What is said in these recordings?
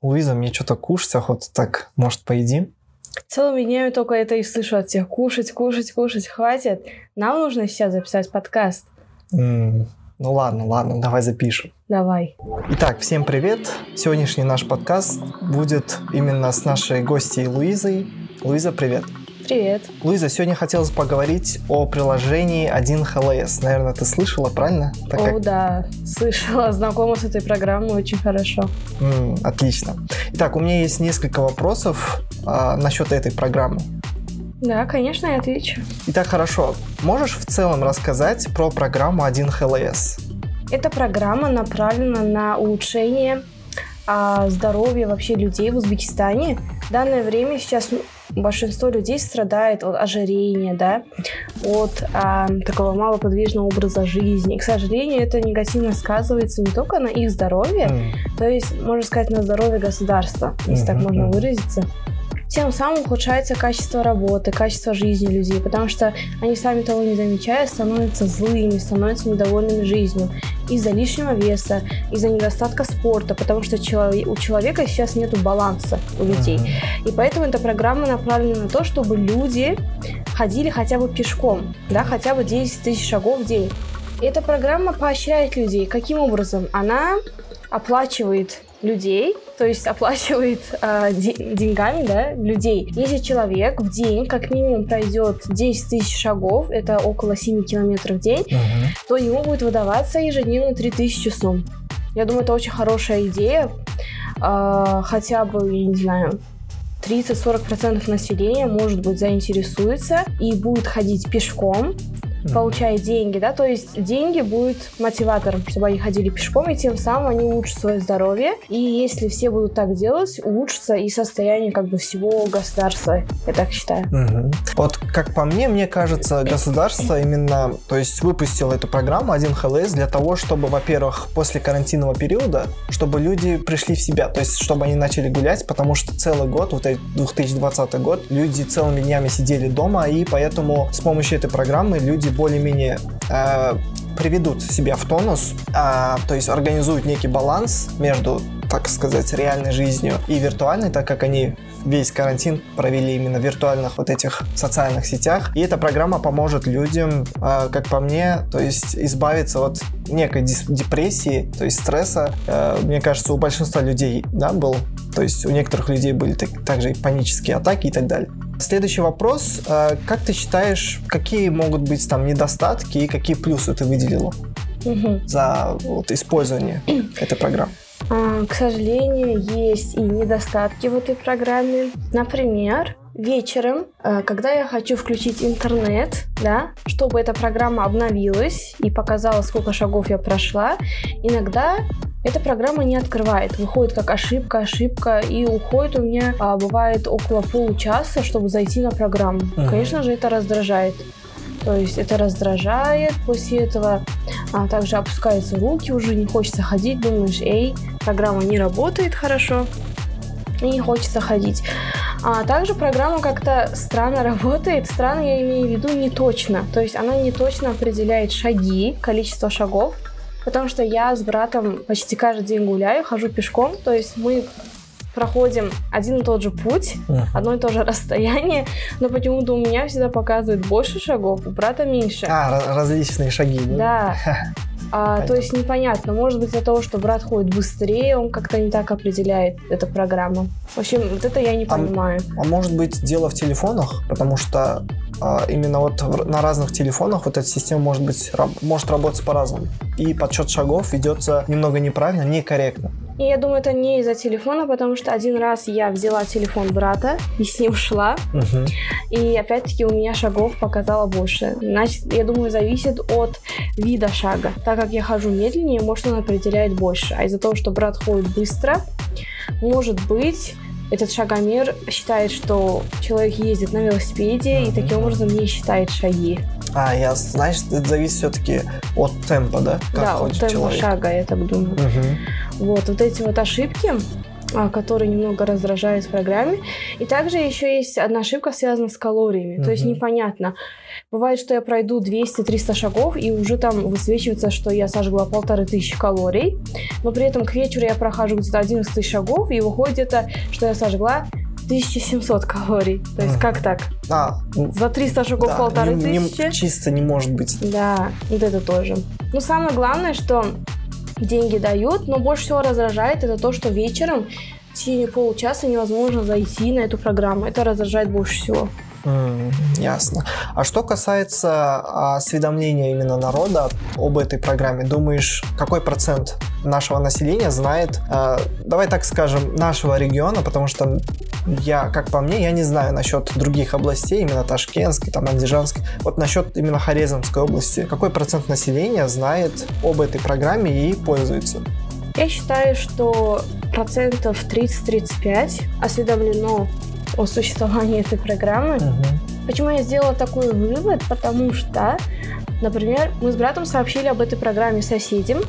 Луиза, мне что-то кушать охота, так, может, поедим? Целыми днями только это и слышу от всех. Кушать, кушать, кушать, хватит. Нам нужно сейчас записать подкаст. М, Ну ладно, ладно, давай запишем. Давай. Итак, всем привет. Сегодняшний наш подкаст будет именно с нашей гостьей Луизой. Луиза, привет. Привет. Луиза, сегодня хотелось поговорить о приложении 1HLS. Наверное, ты слышала, правильно? Так О, как- да, слышала, знакома с этой программой очень хорошо. М, отлично. Итак, у меня есть несколько вопросов а, насчет этой программы. Да, конечно, я отвечу. Итак, хорошо. Можешь в целом рассказать про программу 1HLS? Эта программа направлена на улучшение а, здоровья вообще людей в Узбекистане. В данное время сейчас большинство людей страдает от ожирения, да, от а, такого малоподвижного образа жизни. И, к сожалению, это негативно сказывается не только на их здоровье, М, то есть, можно сказать, на здоровье государства, если так Мгм, можно выразиться. Тем самым ухудшается качество работы, качество жизни людей, потому что они сами того не замечая становятся злыми, становятся недовольными жизнью из-за лишнего веса, из-за недостатка спорта, потому что у человека сейчас нет баланса у людей. И поэтому эта программа направлена на то, чтобы люди ходили хотя бы пешком, да, хотя бы 10 тысяч шагов в день. Эта программа поощряет людей. Каким образом? Она оплачивает людей, то есть оплачивает де- деньгами да, людей. Если человек в день как минимум пройдет 10 тысяч шагов, это около 7 километров в день, Мгм. то ему будет выдаваться ежедневно 3000 сумм. Я думаю, это очень хорошая идея. А, хотя бы, я не знаю, 30-40% населения, может быть, заинтересуется и будет ходить пешком. Получая деньги, да, то есть деньги будут мотиватором, чтобы они ходили пешком, и тем самым они улучшат свое здоровье. И если все будут так делать, улучшится и состояние как бы всего государства, я так считаю. Мгм. Вот как по мне, мне кажется, государство именно, то есть выпустило эту программу 1HLS для того, чтобы, во-первых, после карантинного периода, чтобы люди пришли в себя, то есть чтобы они начали гулять, потому что целый год, вот этот 2020 год, люди целыми днями сидели дома, и поэтому с помощью этой программы люди более-менее э, приведут себя в тонус, а, то есть организуют некий баланс между, так сказать, реальной жизнью и виртуальной, так как они весь карантин провели именно в виртуальных вот этих социальных сетях. И эта программа поможет людям, э, как по мне, то есть избавиться от некой депрессии, то есть стресса. Э, Мне кажется, у большинства людей, да, был, то есть у некоторых людей были так- также и панические атаки и так далее. Следующий вопрос. Э, Как ты считаешь, какие могут быть там недостатки и какие плюсы ты выделила Мгм. за вот, использование этой программы? А, К сожалению, есть и недостатки в этой программе. Например, вечером, э, когда я хочу включить интернет, да, чтобы эта программа обновилась и показала, сколько шагов я прошла, иногда эта программа не открывает. Выходит как ошибка, ошибка, и уходит у меня, а, бывает, около получаса, чтобы зайти на программу. Мгм. Конечно же, это раздражает. То есть это раздражает, после этого а, также опускаются руки, уже не хочется ходить, думаешь, эй, программа не работает хорошо, и не хочется ходить. А также программа как-то странно работает. Странно я имею в виду не точно. То есть она не точно определяет шаги, количество шагов, потому что я с братом почти каждый день гуляю, хожу пешком, то есть мы проходим один и тот же путь, одно и то же расстояние, но почему-то у меня всегда показывает больше шагов, у брата меньше. А, ра- различные шаги, да? Да. А, то есть непонятно. Может быть, из-за того, что брат ходит быстрее, он как-то не так определяет эта программа. В общем, вот это я не А понимаю. А может быть дело в телефонах, потому что именно вот на разных телефонах вот эта система может быть может работать по-разному. И подсчет шагов ведется немного неправильно, некорректно. И я думаю, это не из-за телефона, потому что один раз я взяла телефон брата и с ним шла, Мгм. и опять-таки у меня шагов показало больше. Значит, я думаю, зависит от вида шага. Так как я хожу медленнее, может, он определяет больше. А из-за того, что брат ходит быстро, может быть, этот шагомер считает, что человек ездит на велосипеде и Мгм. таким образом не считает шаги. А, я, знаешь, это зависит все-таки от темпа, да? Как да, от темпа человек. шага, я так думаю. Мгм. Вот, вот эти вот ошибки, который немного раздражает в программе. И также еще есть одна ошибка, связанная с калориями. Mm-hmm. То есть непонятно. Бывает, что я пройду 200-300 шагов, и уже там высвечивается, что я сожгла полторы тысячи калорий. Но при этом к вечеру я прохожу где-то 11 тысяч шагов, и выходит где-то, что я сожгла 1700 калорий. То есть как так? А, За 300 шагов да, полторы не- не- тысячи? чисто не может быть. Да, вот это тоже. Ну, самое главное, что деньги дают, но больше всего раздражает это то, что вечером в течение получаса невозможно зайти на эту программу. Это раздражает больше всего. М, Ясно. А что касается осведомления именно народа об этой программе, думаешь, какой процент нашего населения знает, э, давай так скажем, нашего региона, потому что я, как по мне, я не знаю насчет других областей, именно Ташкентской, там, Андижанской, вот насчет именно Хорезмской области, какой процент населения знает об этой программе и пользуется? Я считаю, что процентов 30-35 осведомлено о существовании этой программы. Мгм. Почему я сделала такой вывод? Потому что, например, мы с братом сообщили об этой программе соседям,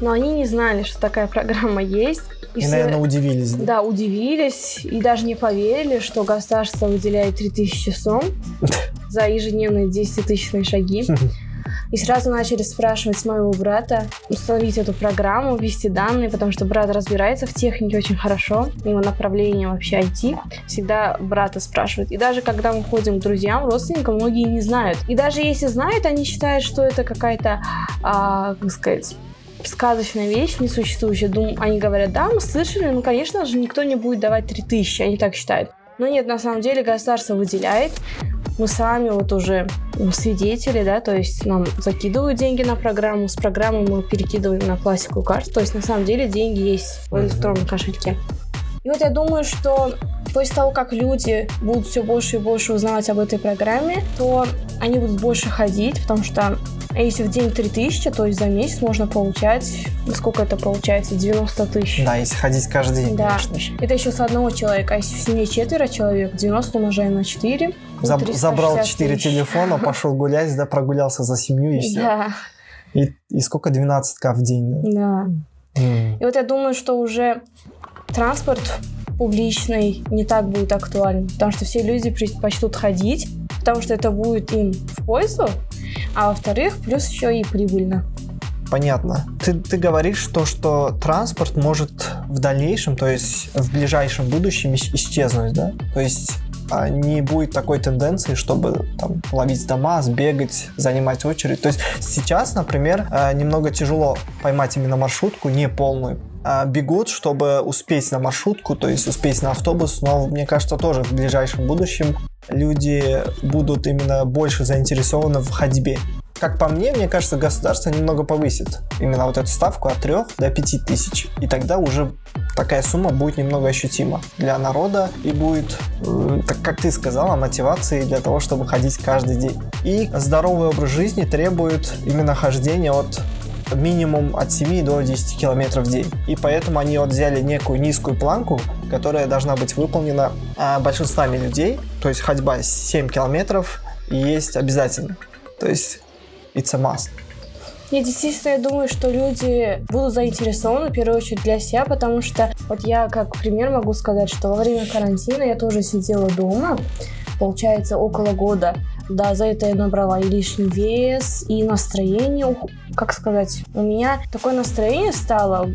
но они не знали, что такая программа есть. И, все- наверное, удивились. да? Да, удивились и даже не поверили, что государство выделяет 3000 сом за ежедневные 10-тысячные шаги. И сразу начали спрашивать с моего брата установить эту программу, ввести данные, потому что брат разбирается в технике очень хорошо, его направление вообще IT. Всегда брата спрашивают. И даже когда мы ходим к друзьям, родственникам, многие не знают. И даже если знают, они считают, что это какая-то, а, как сказать, сказочная вещь, несуществующая. Дум... Они говорят, да, мы слышали, ну, конечно же, никто не будет давать 3000, они так считают. Но нет, на самом деле государство выделяет. Мы сами вот уже свидетели, да, то есть нам закидывают деньги на программу, с программы мы перекидываем на пластиковую карту, то есть на самом деле деньги есть в электронном кошельке. И вот я думаю, что после того, как люди будут все больше и больше узнавать об этой программе, то они будут больше ходить, потому что если в день 3000, то есть за месяц можно получать, сколько это получается, 90 тысяч. Да, если ходить каждый день, Да. конечно же. Это еще с одного человека. А если в семье четверо человек, 90 умножаем на 4. Ну, Заб- 360 забрал 4 тысяч. телефона, пошел гулять, да, прогулялся за семью и все. Да, И, и сколько? 12к в день. да? да. М. И вот я думаю, что уже транспорт публичный не так будет актуален, потому что все люди предпочтут ходить, потому что это будет им в пользу, а во-вторых, плюс еще и прибыльно. Понятно. Ты, ты говоришь то, что транспорт может в дальнейшем, то есть в ближайшем будущем ис- исчезнуть, да? То есть не будет такой тенденции, чтобы там ловить дома, сбегать, занимать очередь. То есть сейчас, например, а, немного тяжело поймать именно маршрутку, не полную. А, Бегут, чтобы успеть на маршрутку, то есть успеть на автобус, но мне кажется, тоже в ближайшем будущем люди будут именно больше заинтересованы в ходьбе. Как по мне, мне кажется, государство немного повысит именно вот эту ставку от 3 до 5 тысяч. И тогда уже такая сумма будет немного ощутима для народа и будет, э, как, как ты сказала, мотивацией для того, чтобы ходить каждый день. И здоровый образ жизни требует именно хождения от минимум от 7 до 10 километров в день. И поэтому они вот взяли некую низкую планку, которая должна быть выполнена а, большинствами людей. То есть ходьба 7 километров есть обязательно. То есть it's a must. И действительно, я думаю, что люди будут заинтересованы, в первую очередь, для себя, потому что вот я, как пример, могу сказать, что во время карантина я тоже сидела дома, получается, около года. Да, за это я набрала и лишний вес, и настроение, как сказать, у меня такое настроение стало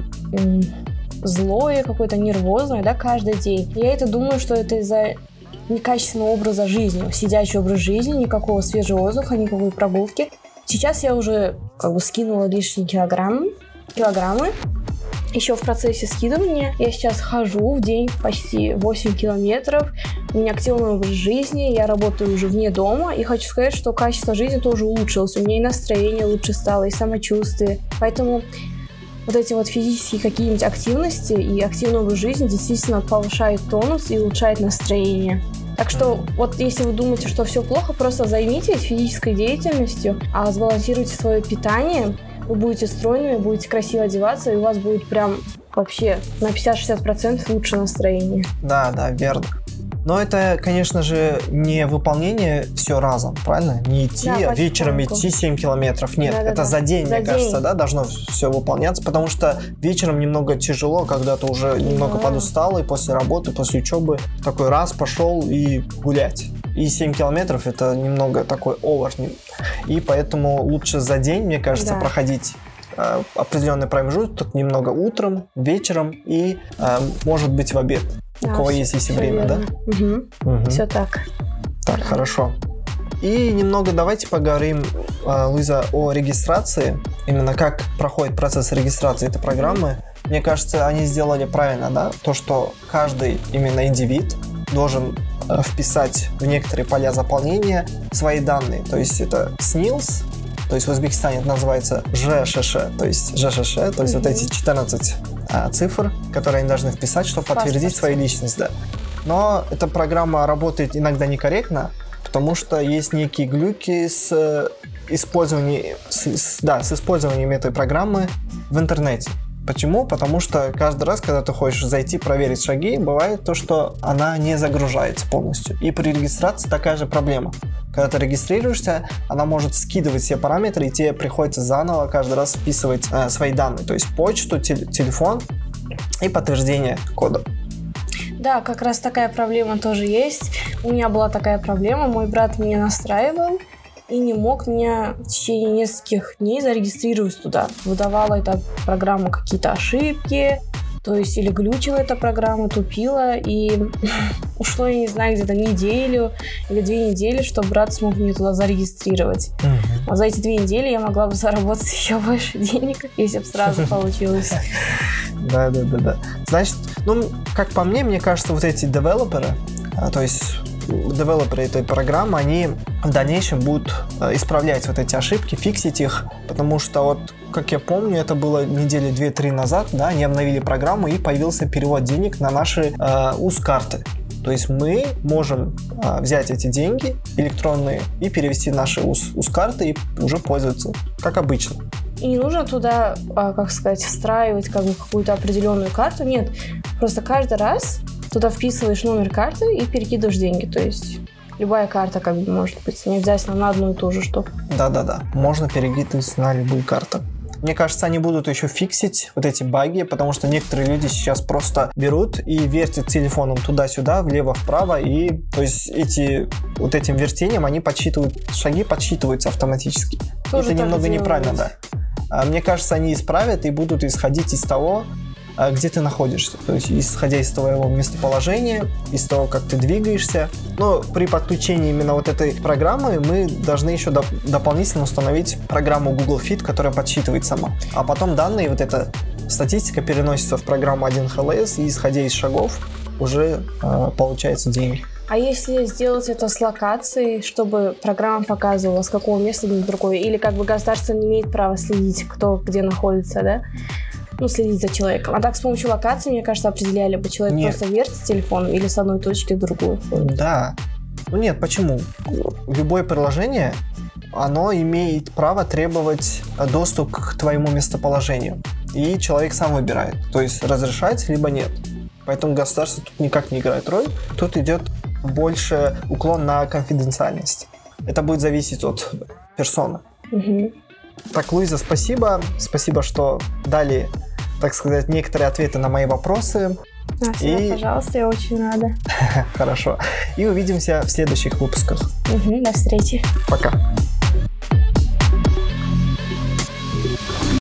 злое, какое-то нервозное, да, каждый день. Я это думаю, что это из-за некачественного образа жизни, сидячий образ жизни, никакого свежего воздуха, никакой прогулки. Сейчас я уже как бы скинула лишние килограммы, килограммы. Еще в процессе скидывания я сейчас хожу в день почти 8 километров. У меня активный образ жизни, я работаю уже вне дома. И хочу сказать, что качество жизни тоже улучшилось. У меня и настроение лучше стало, и самочувствие. Поэтому вот эти вот физические какие-нибудь активности и активный образ жизни действительно повышают тонус и улучшает настроение. Так что вот если вы думаете, что все плохо, просто займитесь физической деятельностью, а сбалансируйте свое питание, вы будете стройными, будете красиво одеваться, и у вас будет прям вообще на 50-60% лучше настроение. Да, да, верно. Но это, конечно же, не выполнение все разом, правильно? Не идти, Да, а вечером идти 7 километров. Нет, Да-да-да. это за день, За мне день. кажется, да, должно все выполняться, потому что вечером немного тяжело, когда ты уже немного Да. подустал, и после работы, после учебы такой раз пошел и гулять. И 7 километров это немного такой овер. И поэтому лучше за день, мне кажется, Да. проходить э, определенный промежуток немного утром, вечером и, э, может быть, в обед. У кого есть если время, да? Мгм. Все так. Так, хорошо. И немного давайте поговорим, э, Луиза, о регистрации. Именно как проходит процесс регистрации этой программы. Мне кажется, они сделали правильно, да? То, что каждый именно индивид должен э, вписать в некоторые поля заполнения свои данные. То есть это СНИЛС, то есть в Узбекистане это называется ЖШШ, то есть ЖШШ, то есть вот Мгм. эти 14 а, цифр, которые они должны вписать, чтобы подтвердить Паспорт. свою личность, да. Но эта программа работает иногда некорректно, потому что есть некие глюки с э, использованием, с- с- да, с использованием этой программы в интернете. Почему? Потому что каждый раз, когда ты хочешь зайти проверить шаги, бывает то, что она не загружается полностью. И при регистрации такая же проблема. Когда ты регистрируешься, она может скидывать все параметры, и тебе приходится заново каждый раз вписывать э, свои данные. То есть почту, тел- телефон и подтверждение кода. Да, как раз такая проблема тоже есть. У меня была такая проблема. Мой брат меня настраивал и не мог меня в течение нескольких дней зарегистрировать туда. Выдавала эта программа какие-то ошибки, то есть или глючила эта программа, тупила, и ушло, я не знаю, где-то неделю или две недели, чтобы брат смог меня туда зарегистрировать. А за эти две недели я могла бы заработать еще больше денег, если бы сразу получилось. Да, да, да, да. Значит, ну, как по мне, мне кажется, вот эти девелоперы, а, то есть девелоперы этой программы, они в дальнейшем будут э, исправлять вот эти ошибки, фиксить их, потому что вот, как я помню, это было недели 2-3 назад, да, они обновили программу и появился перевод денег на наши э, УЗ-карты. То есть мы можем а, взять эти деньги электронные и перевести наши УЗ, УЗ-карты и уже пользоваться, как обычно. И не нужно туда, а, как сказать, встраивать как бы какую-то определенную карту. Нет, просто каждый раз туда вписываешь номер карты и перекидываешь деньги. То есть любая карта как бы может быть, не обязательно на одну и ту же штуку. Да-да-да, можно перекидывать на любую карту. Мне кажется, они будут еще фиксить вот эти баги, потому что некоторые люди сейчас просто берут и вертят телефоном туда-сюда, влево-вправо, и то есть эти вот этим вертением они подсчитывают, шаги подсчитываются автоматически. Тоже Это немного неправильно, да. А Мне кажется, они исправят и будут исходить из того, где ты находишься. То есть, исходя из твоего местоположения, из того, как ты двигаешься. Но при подключении именно вот этой программы мы должны еще доп- дополнительно установить программу Google Fit, которая подсчитывает сама. А потом данные, вот эта статистика переносится в программу 1HLS, и исходя из шагов уже а, получается деньги. А если сделать это с локацией, чтобы программа показывала, с какого места на другое, или как бы государство не имеет права следить, кто где находится, да? Ну, следить за человеком. А так с помощью локации, мне кажется, определяли бы, человек Нет. просто вертит телефон или с одной точки в другую. Да. Ну нет, почему? Любое приложение, оно имеет право требовать э, доступ к твоему местоположению. И человек сам выбирает. То есть разрешать, либо нет. Поэтому государство тут никак не играет роль. Тут идет больше уклон на конфиденциальность. Это будет зависеть от персоны. Мгм. Так, Луиза, спасибо. Спасибо, что дали, так сказать, некоторые ответы на мои вопросы. А, всегда, И- пожалуйста, я очень рада. Хорошо. И увидимся в следующих выпусках. Мгм, до встречи. Пока.